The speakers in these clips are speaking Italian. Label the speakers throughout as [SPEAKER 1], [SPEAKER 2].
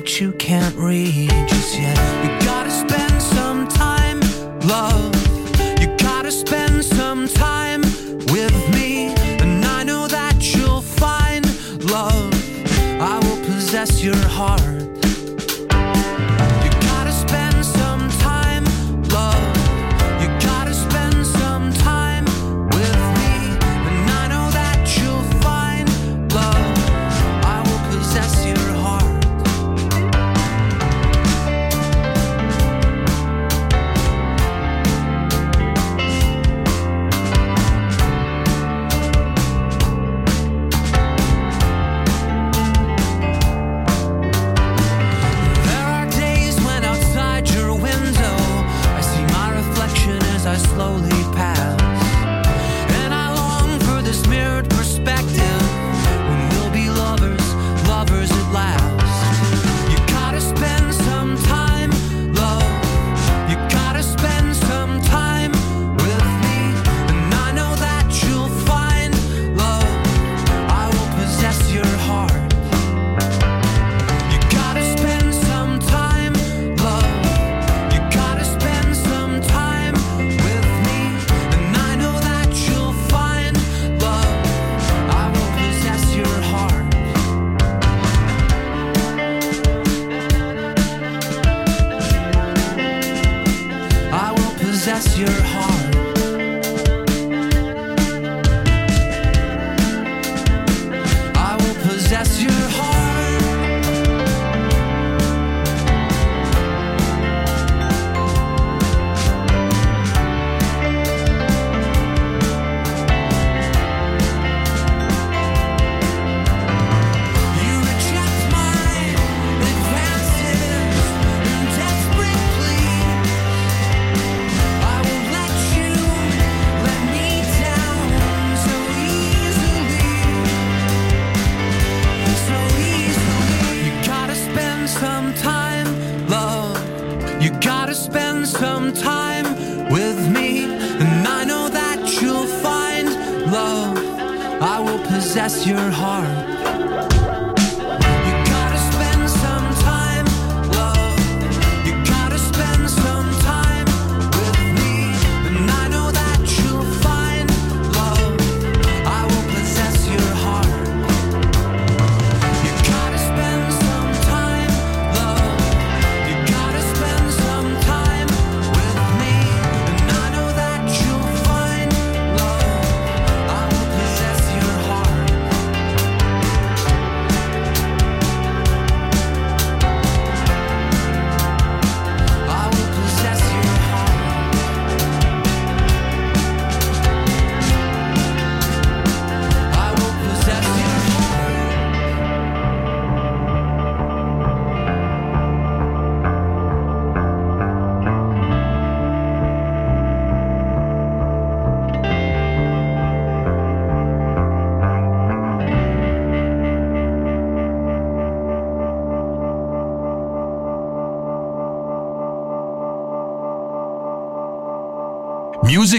[SPEAKER 1] That you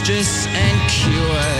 [SPEAKER 1] Mistress, and cure